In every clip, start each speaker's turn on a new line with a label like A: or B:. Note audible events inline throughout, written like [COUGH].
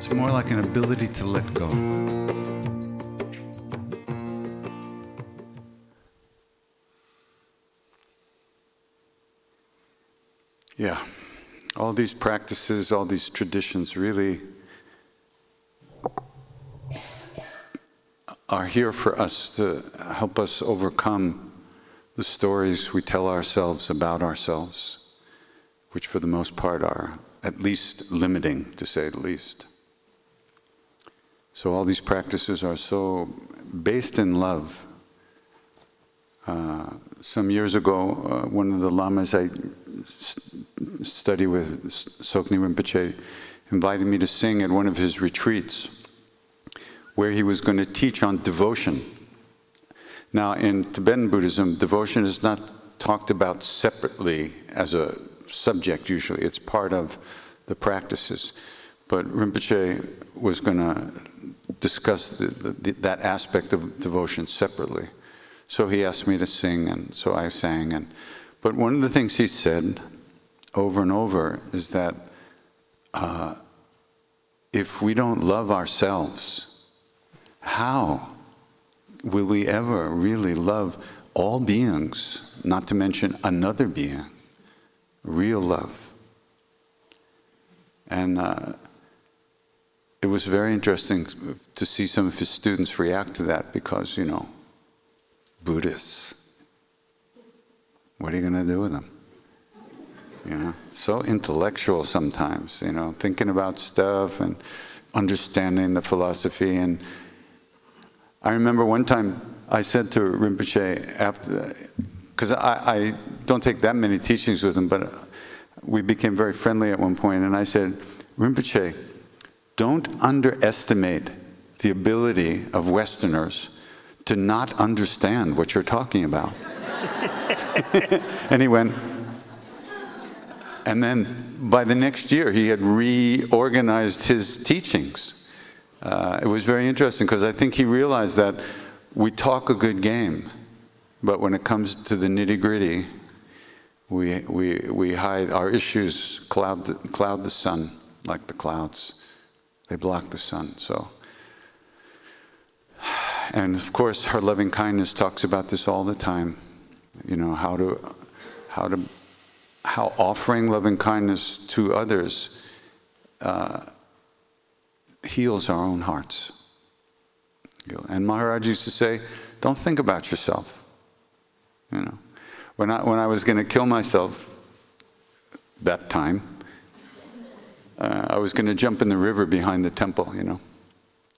A: It's more like an ability to let go. Yeah. All these practices, all these traditions really are here for us to help us overcome the stories we tell ourselves about ourselves, which for the most part are at least limiting, to say the least. So, all these practices are so based in love. Uh, some years ago, uh, one of the lamas I s- study with, Tsoknyi Rinpoche, invited me to sing at one of his retreats where he was going to teach on devotion. Now, in Tibetan Buddhism, devotion is not talked about separately as a subject usually, it's part of the practices. But Rinpoche was going to discuss the, the, that aspect of devotion separately. So he asked me to sing, and so I sang. And, but one of the things he said over and over is that uh, if we don't love ourselves, how will we ever really love all beings, not to mention another being? Real love. And uh, it was very interesting to see some of his students react to that because, you know, Buddhists. What are you going to do with them? You know, so intellectual sometimes, you know, thinking about stuff and understanding the philosophy. And I remember one time I said to Rinpoche after, because I, I don't take that many teachings with him, but we became very friendly at one point, and I said, Rinpoche, don't underestimate the ability of Westerners to not understand what you're talking about. [LAUGHS] and he went, and then by the next year, he had reorganized his teachings. Uh, it was very interesting because I think he realized that we talk a good game, but when it comes to the nitty gritty, we, we, we hide our issues, cloud the, cloud the sun like the clouds. They block the sun. So, and of course, her loving kindness talks about this all the time. You know how to, how to, how offering loving kindness to others uh, heals our own hearts. And Maharaj used to say, "Don't think about yourself." You know, when I when I was going to kill myself, that time, uh, I was going to jump in the river behind the temple. You know,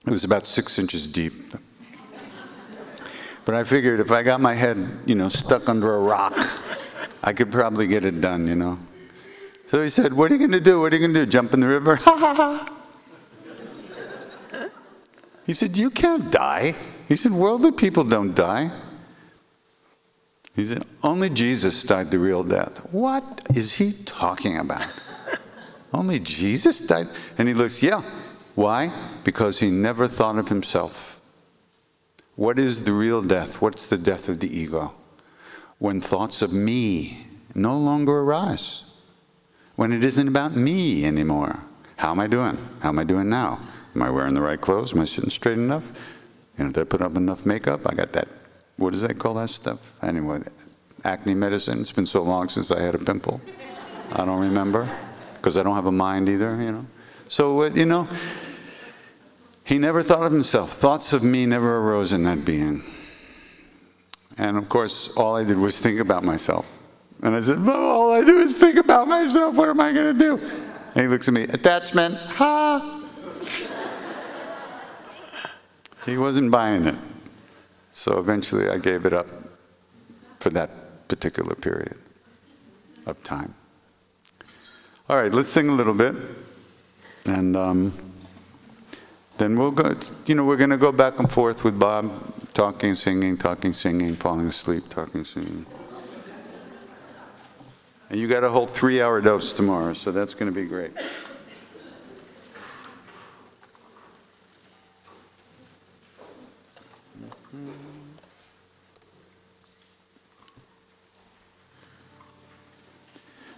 A: it was about six inches deep. But I figured if I got my head, you know, stuck under a rock, I could probably get it done. You know. So he said, "What are you going to do? What are you going to do? Jump in the river?" Ha ha ha. He said, You can't die. He said, Worldly people don't die. He said, Only Jesus died the real death. What is he talking about? Only Jesus died? And he looks, Yeah. Why? Because he never thought of himself. What is the real death? What's the death of the ego? When thoughts of me no longer arise. When it isn't about me anymore. How am I doing? How am I doing now? Am I wearing the right clothes? Am I sitting straight enough? You know, did I put up enough makeup? I got that, what does they call that stuff? Anyway, acne medicine. It's been so long since I had a pimple. I don't remember, because I don't have a mind either, you know. So, uh, you know, He never thought of himself. Thoughts of me never arose in that being. And of course, all I did was think about myself. And I said, well, all I do is think about myself. What am I going to do? And he looks at me, attachment, ha. he wasn't buying it. So eventually I gave it up for that particular period of time. All right, let's sing a little bit. And um, then we'll go, you know, we're going to go back and forth with Bob, talking, singing, talking, singing, falling asleep, talking, singing. And you got a whole three hour dose tomorrow, so that's going to be great.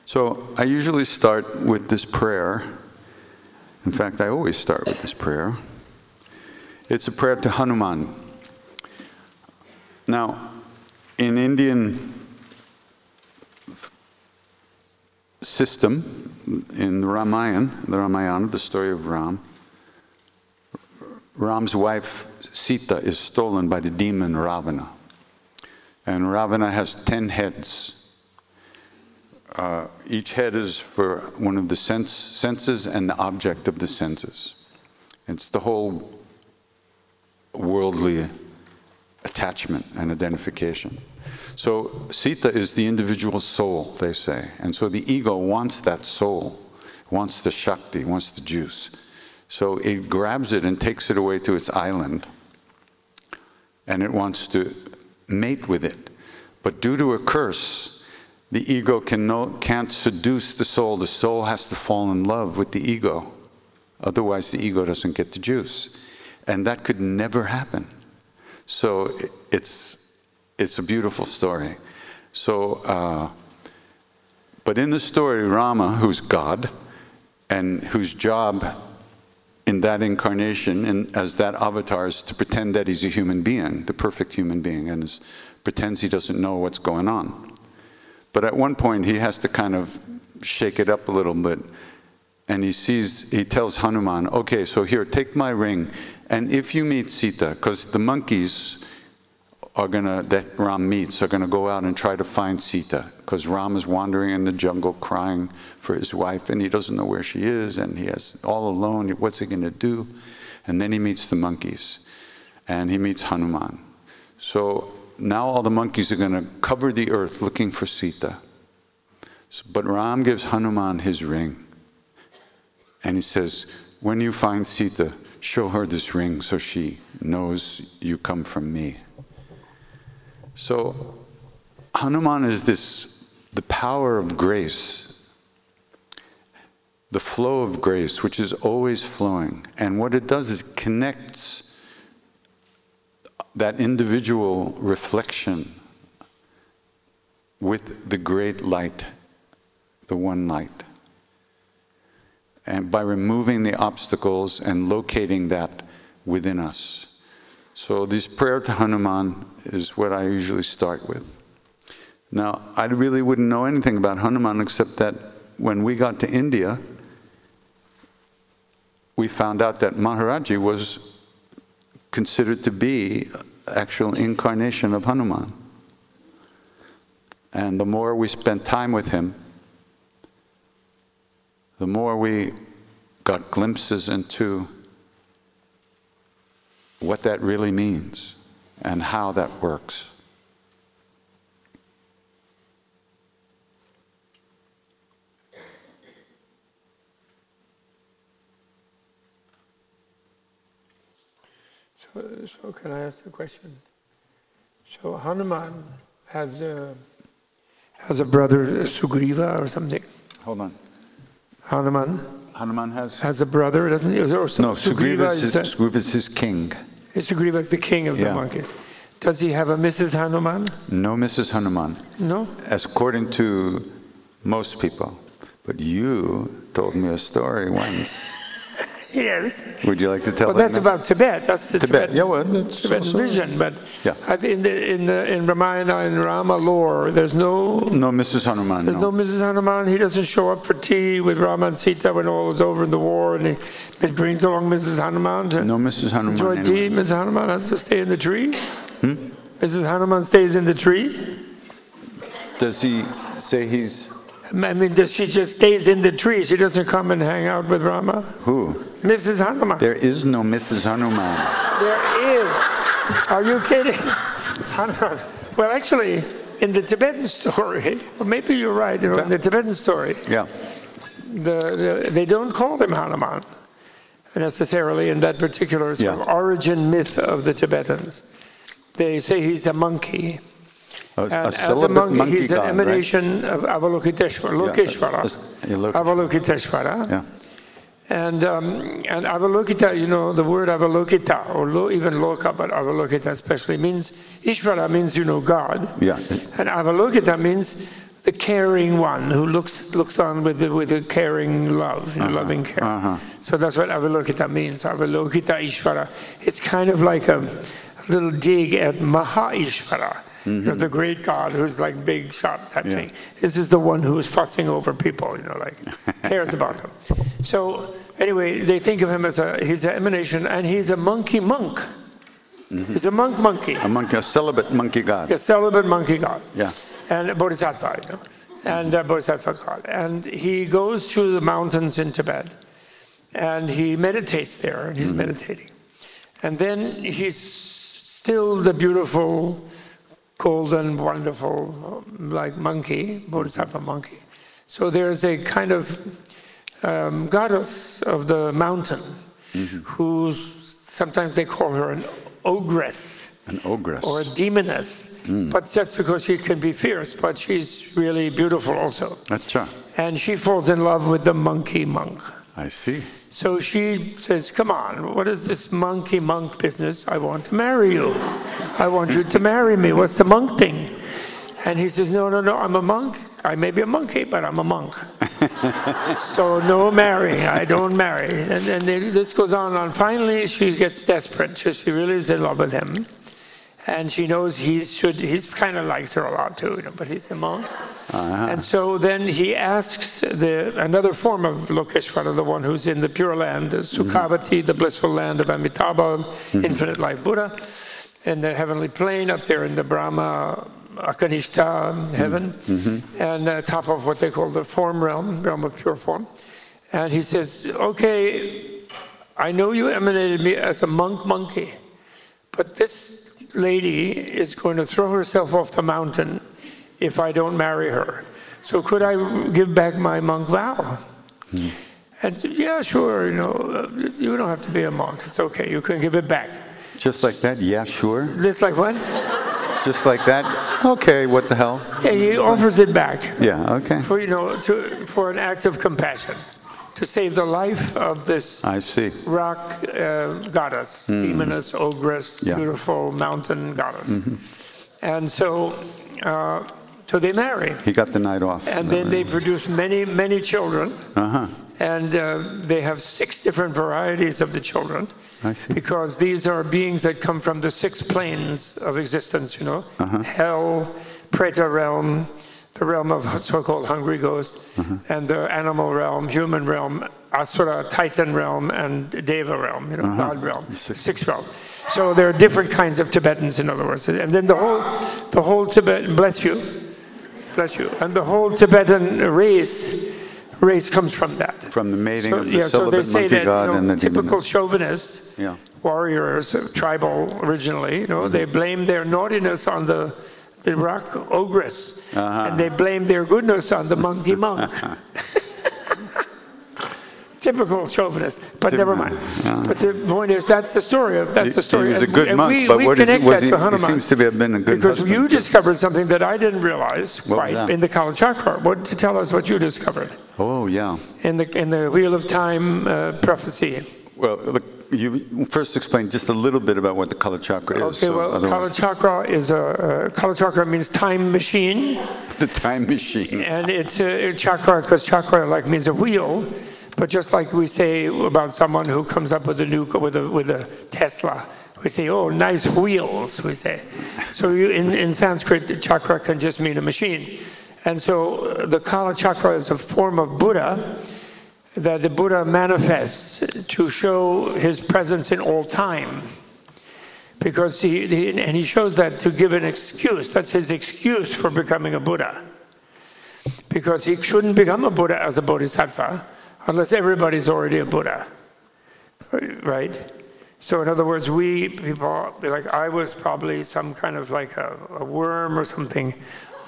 A: So I usually start with this prayer. In fact, I always start with this prayer. It's a prayer to Hanuman. Now, in Indian system, in the Ramayana, the Ramayana, the story of Ram, Ram's wife Sita is stolen by the demon Ravana. And Ravana has ten heads. Uh, each head is for one of the sense, senses and the object of the senses. It's the whole worldly attachment and identification. So Sita is the individual soul, they say. And so the ego wants that soul, wants the Shakti, wants the juice. So it grabs it and takes it away to its island. And it wants to mate with it. But due to a curse, the ego can no, can't seduce the soul. The soul has to fall in love with the ego. Otherwise, the ego doesn't get the juice. And that could never happen. So it's, it's a beautiful story. So, uh, but in the story, Rama, who's God, and whose job in that incarnation as that avatar is to pretend that he's a human being, the perfect human being, and is, pretends he doesn't know what's going on. But at one point, he has to kind of shake it up a little bit. And he sees, he tells Hanuman, okay, so here, take my ring. And if you meet Sita, because the monkeys are gonna, that Ram meets, are gonna go out and try to find Sita, because Ram is wandering in the jungle crying for his wife, and he doesn't know where she is, and he has all alone, what's he gonna do? And then he meets the monkeys, and he meets Hanuman. So now all the monkeys are gonna cover the earth looking for Sita. So, but Ram gives Hanuman his ring. And he says, When you find Sita, show her this ring so she knows you come from me. So, Hanuman is this the power of grace, the flow of grace, which is always flowing. And what it does is it connects that individual reflection with the great light, the one light and by removing the obstacles and locating that within us. So this prayer to Hanuman is what I usually start with. Now, I really wouldn't know anything about Hanuman except that when we got to India, we found out that Maharaji was considered to be actual incarnation of Hanuman. And the more we spent time with him, the more we got glimpses into what that really means and how that works.
B: So, can I ask a question? So Hanuman has a, has a brother Sugriva or something.
A: Hold on.
B: Hanuman
A: Hanuman has?
B: has a brother, doesn't he? Or
A: No, Sugriva is,
B: is,
A: his, Sugriva is his king.
B: Sugriva is the king of the monkeys. Does he have a Mrs. Hanuman?
A: No Mrs. Hanuman,
B: No?
A: as according to most people. But you told me a story once
B: Yes.
A: Would you like to tell
B: Well,
A: that
B: that's
A: now?
B: about Tibet. That's the
A: Tibet.
B: Tibetan,
A: Yeah, well, that's
B: Tibetan
A: also-
B: vision. But
A: Yeah.
B: In the in the in Ramayana and Rama lore, there's no
A: No, Mrs. Hanuman.
B: there's no Mrs. Hanuman. He doesn't show up for tea with Rama and Sita when all is over in the war, and he, he brings along Mrs. Hanuman to
A: No, Mrs. Hanuman.
B: enjoy
A: anyway.
B: tea. Mrs. Hanuman has to stay in the tree.
A: Hmm?
B: Mrs. Hanuman stays in the tree.
A: Does he say he's
B: I mean, does she just stays in the tree? She doesn't come and hang out with Rama.
A: who?
B: Mrs. Hanuman.
A: There is no Mrs. Hanuman.
B: There is. Are you kidding? [LAUGHS] Hanuman. Well, actually, in the Tibetan [LAUGHS] story, well, maybe you're right. You know, in the Tibetan story,
A: Yeah.
B: the, the, they don't call him Hanuman necessarily in that particular sort of origin myth of the Tibetans. They say he's a monkey.
A: A, a
B: And as a monkey,
A: monkey
B: he's an
A: god, right?
B: emanation of Avalokiteshvara. Lokeshvara.
A: Yeah, yeah, Lok-
B: Avalokiteshvara.
A: Yeah.
B: And, um, and Avalokita, you know, the word Avalokita, or lo, even Loka, but Avalokita especially, means, Ishvara means, you know, God.
A: Yeah.
B: And Avalokita means the caring one who looks looks on with, the, with a caring love, you know, loving care.
A: uh-huh.
B: So that's what Avalokita means, Avalokita Ishvara. It's kind of like a little dig at Maha Ishvara. You know, the great God who's like big shot type
A: Mm-hmm. Yeah.
B: thing. This is the one who is fussing over people, you know, like [LAUGHS] cares about them. So anyway, they think of him as a he's an emanation, and he's a monkey monk.
A: Mm-hmm.
B: He's a monk monkey,
A: A monkey, a celibate monkey god.
B: a celibate monkey god,
A: Yeah.
B: and a bodhisattva, you know, and a bodhisattva god. And he goes to the mountains in Tibet, and he meditates there, and he's
A: Mm-hmm.
B: meditating, and then he's still the beautiful golden, wonderful, like monkey, bodhisattva monkey. So there's a kind of um, goddess of the mountain, who sometimes they call her an ogress
A: An ogress.
B: or a demoness, but just because she can be fierce, but she's really beautiful also.
A: Acha.
B: And she falls in love with the monkey monk.
A: I see.
B: So she says, Come on, what is this monkey monk business? I want to marry you. I want you to marry me. What's the monk thing? And he says, No, no, no, I'm a monk. I may be a monkey, but I'm a monk. [LAUGHS] so no marrying. I don't marry. And then this goes on and on. Finally, she gets desperate. She she really is in love with him. And she knows he should, he's kind of likes her a lot too, you know, but he's a monk. Uh-huh. And so then he asks the, another form of Lokeshvara, the one who's in the Pure Land, the mm-hmm. Sukhavati, the blissful land of Amitabha, mm-hmm. infinite life Buddha, in the heavenly plane up there in the Brahma Akanishta heaven, mm-hmm. and uh, top of what they call the form realm, realm of pure form. And he says, Okay, I know you emanated me as a monk monkey, but this lady is going to throw herself off the mountain if I don't marry her. So could I give back my monk vow? Hmm. And yeah, sure, you know, you don't have to be a monk. It's okay, you can give it back.
A: Just like that? Yeah, sure.
B: Just like what?
A: Just like that? Okay, what the hell?
B: Yeah, he offers it back
A: Yeah, okay.
B: for you know to for an act of compassion, to save the life of this
A: I see.
B: rock uh, goddess, demoness, ogress.
A: Yeah. Mm-hmm.
B: beautiful mountain goddess. And so, uh, so they marry.
A: He got the night off.
B: And then they produce many, many children.
A: Uh huh.
B: And uh, they have six different varieties of the children.
A: I see.
B: Because these are beings that come from the six planes of existence, you know
A: Uh-huh.
B: hell, Preta realm, the realm of [LAUGHS] so called hungry ghosts,
A: Uh-huh.
B: and the animal realm, human realm, Asura, Titan realm, and Deva realm, you know,
A: Uh-huh.
B: God realm, six realms. So there are different kinds of Tibetans, in other words. And then the whole, the whole Tibet, bless you, bless you, and the whole Tibetan race race comes from that.
A: From the mating
B: So,
A: of the
B: yeah, so they say that
A: god
B: you know,
A: and the
B: typical chauvinists,
A: Yeah.
B: warriors, tribal originally, you know, they blame their naughtiness on the the rock ogress,
A: Uh-huh.
B: and they blame their goodness on the monkey monk. [LAUGHS] Typical chauvinist, but never mind. But the point is, that's the story. Of, that's the story.
A: He was a good
B: and
A: monk,
B: we,
A: but
B: we
A: what is
B: connect
A: was
B: that
A: he,
B: to
A: he seems to have been a good
B: Because
A: husband.
B: you discovered something that I didn't realize
A: What
B: quite in the Kala Chakra. What to tell us what you discovered
A: Oh, yeah.
B: in the in the Wheel of Time uh, prophecy?
A: Well, look, you first explain just a little bit about what the Kala Chakra is.
B: Okay,
A: so
B: well, Kala
A: otherwise-
B: Chakra is a uh, Kala Chakra means time machine, [LAUGHS]
A: the time machine.
B: and it's a, a chakra because chakra like means a wheel, But just like we say about someone who comes up with a new with a with a Tesla, we say, "Oh, nice wheels." We say. So you, in in Sanskrit, chakra can just mean a machine, and so uh, the Kala chakra is a form of Buddha that the Buddha manifests to show his presence in all time. Because he, he and he shows that to give an excuse. That's his excuse for becoming a Buddha. Because he shouldn't become a Buddha as a bodhisattva unless everybody's already a Buddha. Right? So, in other words, we people, like I was probably some kind of like a, a worm or something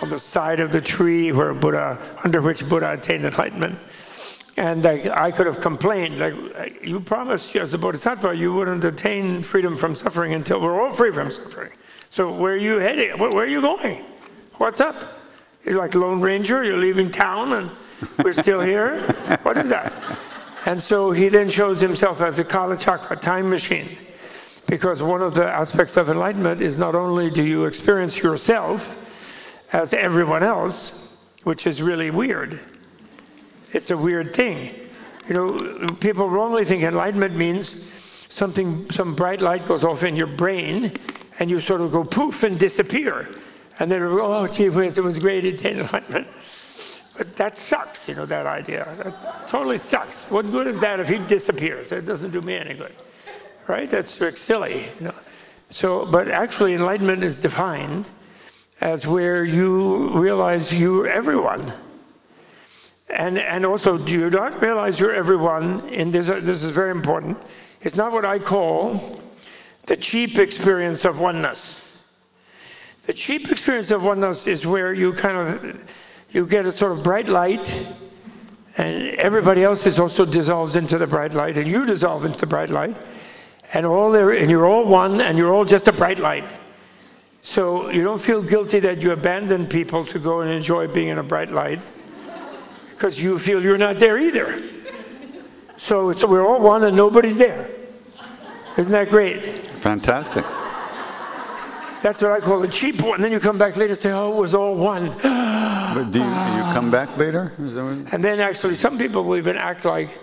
B: on the side of the tree where Buddha, under which Buddha attained enlightenment. And like, I could have complained, like, you promised as a bodhisattva you wouldn't attain freedom from suffering until we're all free from suffering. So where are you heading? Where are you going? What's up? You're like Lone Ranger, you're leaving town and we're still here? What is that? And so he then shows himself as a Kala Chakra, time machine. Because one of the aspects of enlightenment is not only do you experience yourself as everyone else, which is really weird it's a weird thing. You know, people wrongly think enlightenment means something, some bright light goes off in your brain and you sort of go poof and disappear. And then, oh, gee whiz, it was great enlightenment. But that sucks, you know, that idea. That totally sucks. What good is that if he disappears? It doesn't do me any good, right? That's silly. Know? So, but actually, enlightenment is defined as where you realize you're everyone. And, and also, do you not realize you're everyone? And this, this is very important. It's not what I call the cheap experience of oneness. The cheap experience of oneness is where you kind of you get a sort of bright light, and everybody else is also dissolves into the bright light, and you dissolve into the bright light, and all there, and you're all one, and you're all just a bright light. So you don't feel guilty that you abandon people to go and enjoy being in a bright light because you feel you're not there either. So it's, we're all one and nobody's there. Isn't that great?
A: Fantastic.
B: That's what I call a cheap one. And Then you come back later and say, oh, it was all one.
A: But do you, you come back later?
B: And then actually, some people will even act like,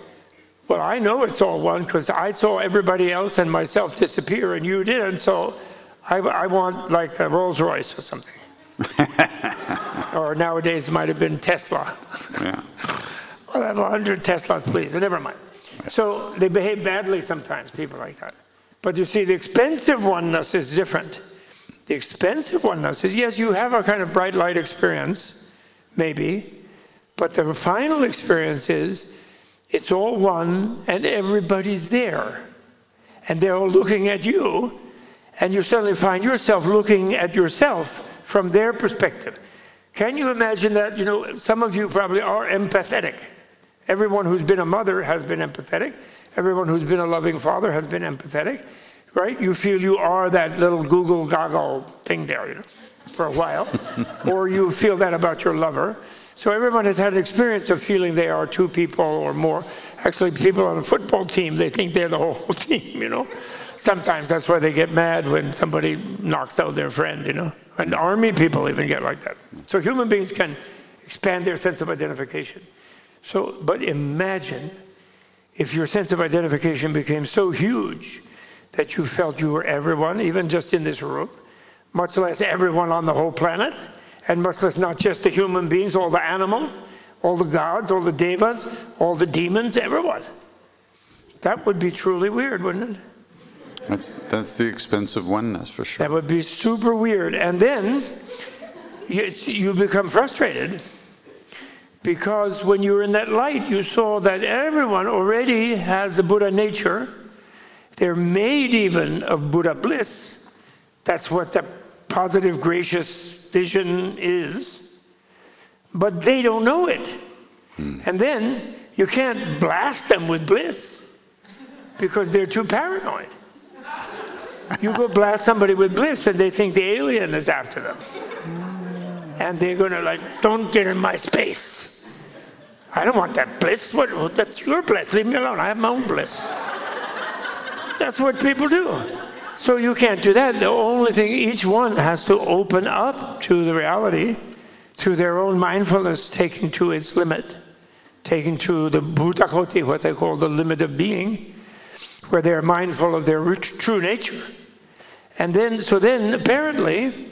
B: well, I know it's all one because I saw everybody else and myself disappear and you didn't. So I, I want like a Rolls Royce or something. [LAUGHS] or nowadays might have been Tesla.
A: Yeah. [LAUGHS]
B: I'll have 100 Teslas, please. Oh, never mind. So they behave badly sometimes, people like that. But you see, the expensive oneness is different. The expensive oneness is yes, you have a kind of bright light experience, maybe, but the final experience is it's all one and everybody's there. And they're all looking at you, and you suddenly find yourself looking at yourself from their perspective. Can you imagine that? You know, some of you probably are empathetic. Everyone who's been a mother has been empathetic. Everyone who's been a loving father has been empathetic, right? You feel you are that little Google goggle thing there, you know, for a while. [LAUGHS] or you feel that about your lover. So everyone has had an experience of feeling they are two people or more. Actually, people on a football team, they think they're the whole [LAUGHS] team, you know. Sometimes that's why they get mad when somebody knocks out their friend, you know. And army people even get like that. So human beings can expand their sense of identification. So, but imagine if your sense of identification became so huge that you felt you were everyone, even just in this room, much less everyone on the whole planet, and much less not just the human beings, all the animals, all the gods, all the devas, all the demons, everyone. That would be truly weird, wouldn't it?
A: That's, that's the expensive oneness for sure.
B: That would be super weird. And then you, you become frustrated because when you were in that light, you saw that everyone already has the Buddha nature. They're made even of Buddha bliss. That's what the positive, gracious vision is. But they don't know it. Hmm. And then you can't blast them with bliss because they're too paranoid. You go blast somebody with bliss and they think the alien is after them. And they're going to like, don't get in my space. I don't want that bliss. What, that's your bliss. Leave me alone. I have my own bliss. That's what people do. So you can't do that. The only thing, each one has to open up to the reality through their own mindfulness taken to its limit. taken to the Bhutakoti, what they call the limit of being, where they are mindful of their ru- true nature. And then, so then apparently,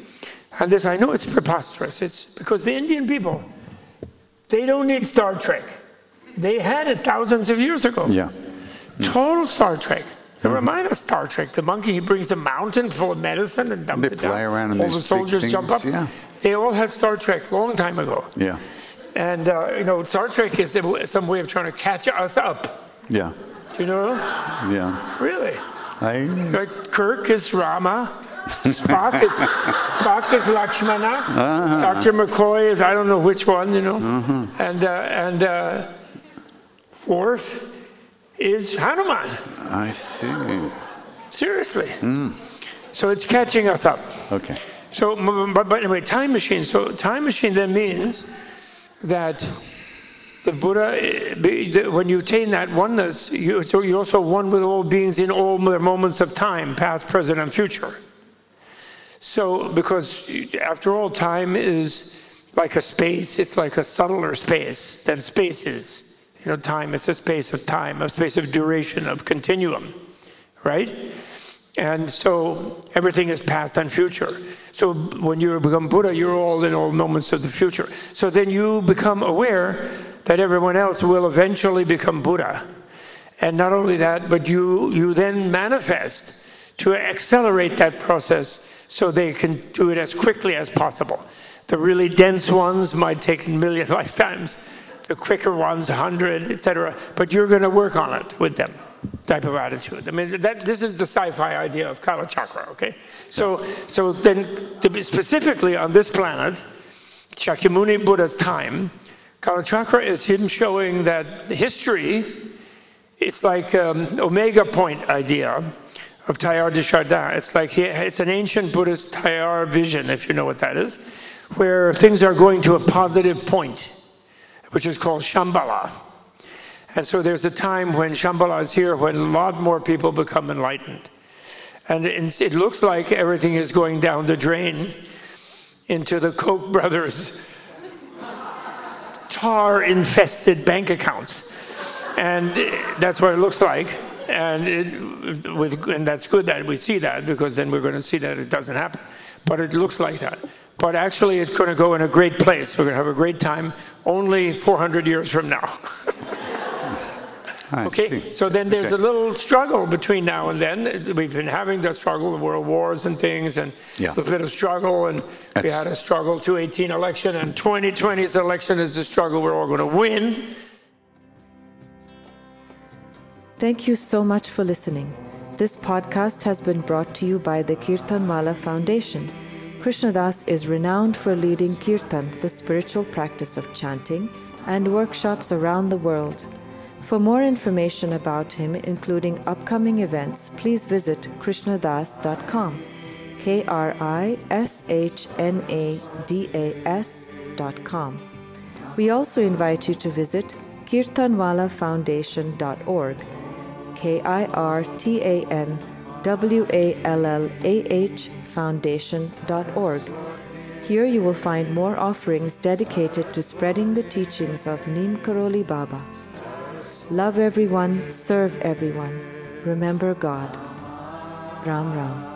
B: and this I know it's preposterous, it's because the Indian people, they don't need Star Trek. They had it thousands of years ago.
A: Yeah.
B: Total Star Trek. They remind us Star Trek. The monkey, he brings a mountain full of medicine and dumps
A: They
B: it
A: fly
B: down.
A: around
B: All the soldiers jump up.
A: yeah.
B: They all had Star Trek long time ago.
A: Yeah.
B: And, uh, you know, Star Trek is some way of trying to catch us up.
A: Yeah.
B: Do you know?
A: Yeah.
B: Really?
A: I,
B: Like Kirk is Rama. Spock is [LAUGHS] Spock is Lakshmana. Dr. McCoy is I don't know which one, you know. And uh, and uh, Worf is Hanuman.
A: I see.
B: Seriously. So it's catching us up.
A: Okay.
B: So, but, but anyway, time machine. So, time machine then means that the Buddha, eh, when you attain that oneness, you're also one with all beings in all their moments of time, past, present, and future. So, because after all, time is like a space, it's like a subtler space than space is. You know, time, it's a space of time, a space of duration, of continuum, right? And so everything is past and future. So when you become Buddha, you're all in all moments of the future. So then you become aware that everyone else will eventually become Buddha. And not only that, but you, you then manifest to accelerate that process so they can do it as quickly as possible. The really dense ones might take a million [LAUGHS] lifetimes, the quicker ones, 100, etc. But you're going to work on it with them, type of attitude. I mean, that, this is the sci-fi idea of Kala Chakra, okay? So, so then, specifically on this planet, Shakyamuni Buddha's time, Kala Chakra is him showing that history, it's like um, Omega Point idea of de Chardin. It's like he, it's an ancient Buddhist Teilhard vision, if you know what that is, where things are going to a positive point, which is called Shambhala. And so there's a time when Shambhala is here when a lot more people become enlightened. And it looks like everything is going down the drain into the Koch brothers' tar infested bank accounts. And that's what it looks like. And, it, with, and that's good that we see that because then we're going to see that it doesn't happen. But it looks like that. But actually, it's going to go in a great place. We're going to have a great time only 400 years from now. [LAUGHS]
A: I
B: Okay,
A: see.
B: so then there's
A: Okay.
B: a little struggle between now and then. We've been having the struggle, the world wars and things, and
A: Yeah.
B: a bit of struggle, and we had a struggle 218 election, and 2020's election is a struggle we're all going to win.
C: Thank you so much for listening. This podcast has been brought to you by the Kirtan Wallah Foundation. Krishna Das is renowned for leading kirtan, the spiritual practice of chanting, and workshops around the world. For more information about him, including upcoming events, please visit krishnadas.com. K R I S H N A D A S.com. We also invite you to visit kirtanwallahfoundation.org. K I R T A N W A L L A H Foundation.org. Here you will find more offerings dedicated to spreading the teachings of Neem Karoli Baba. Love everyone, serve everyone, remember God. Ram Ram.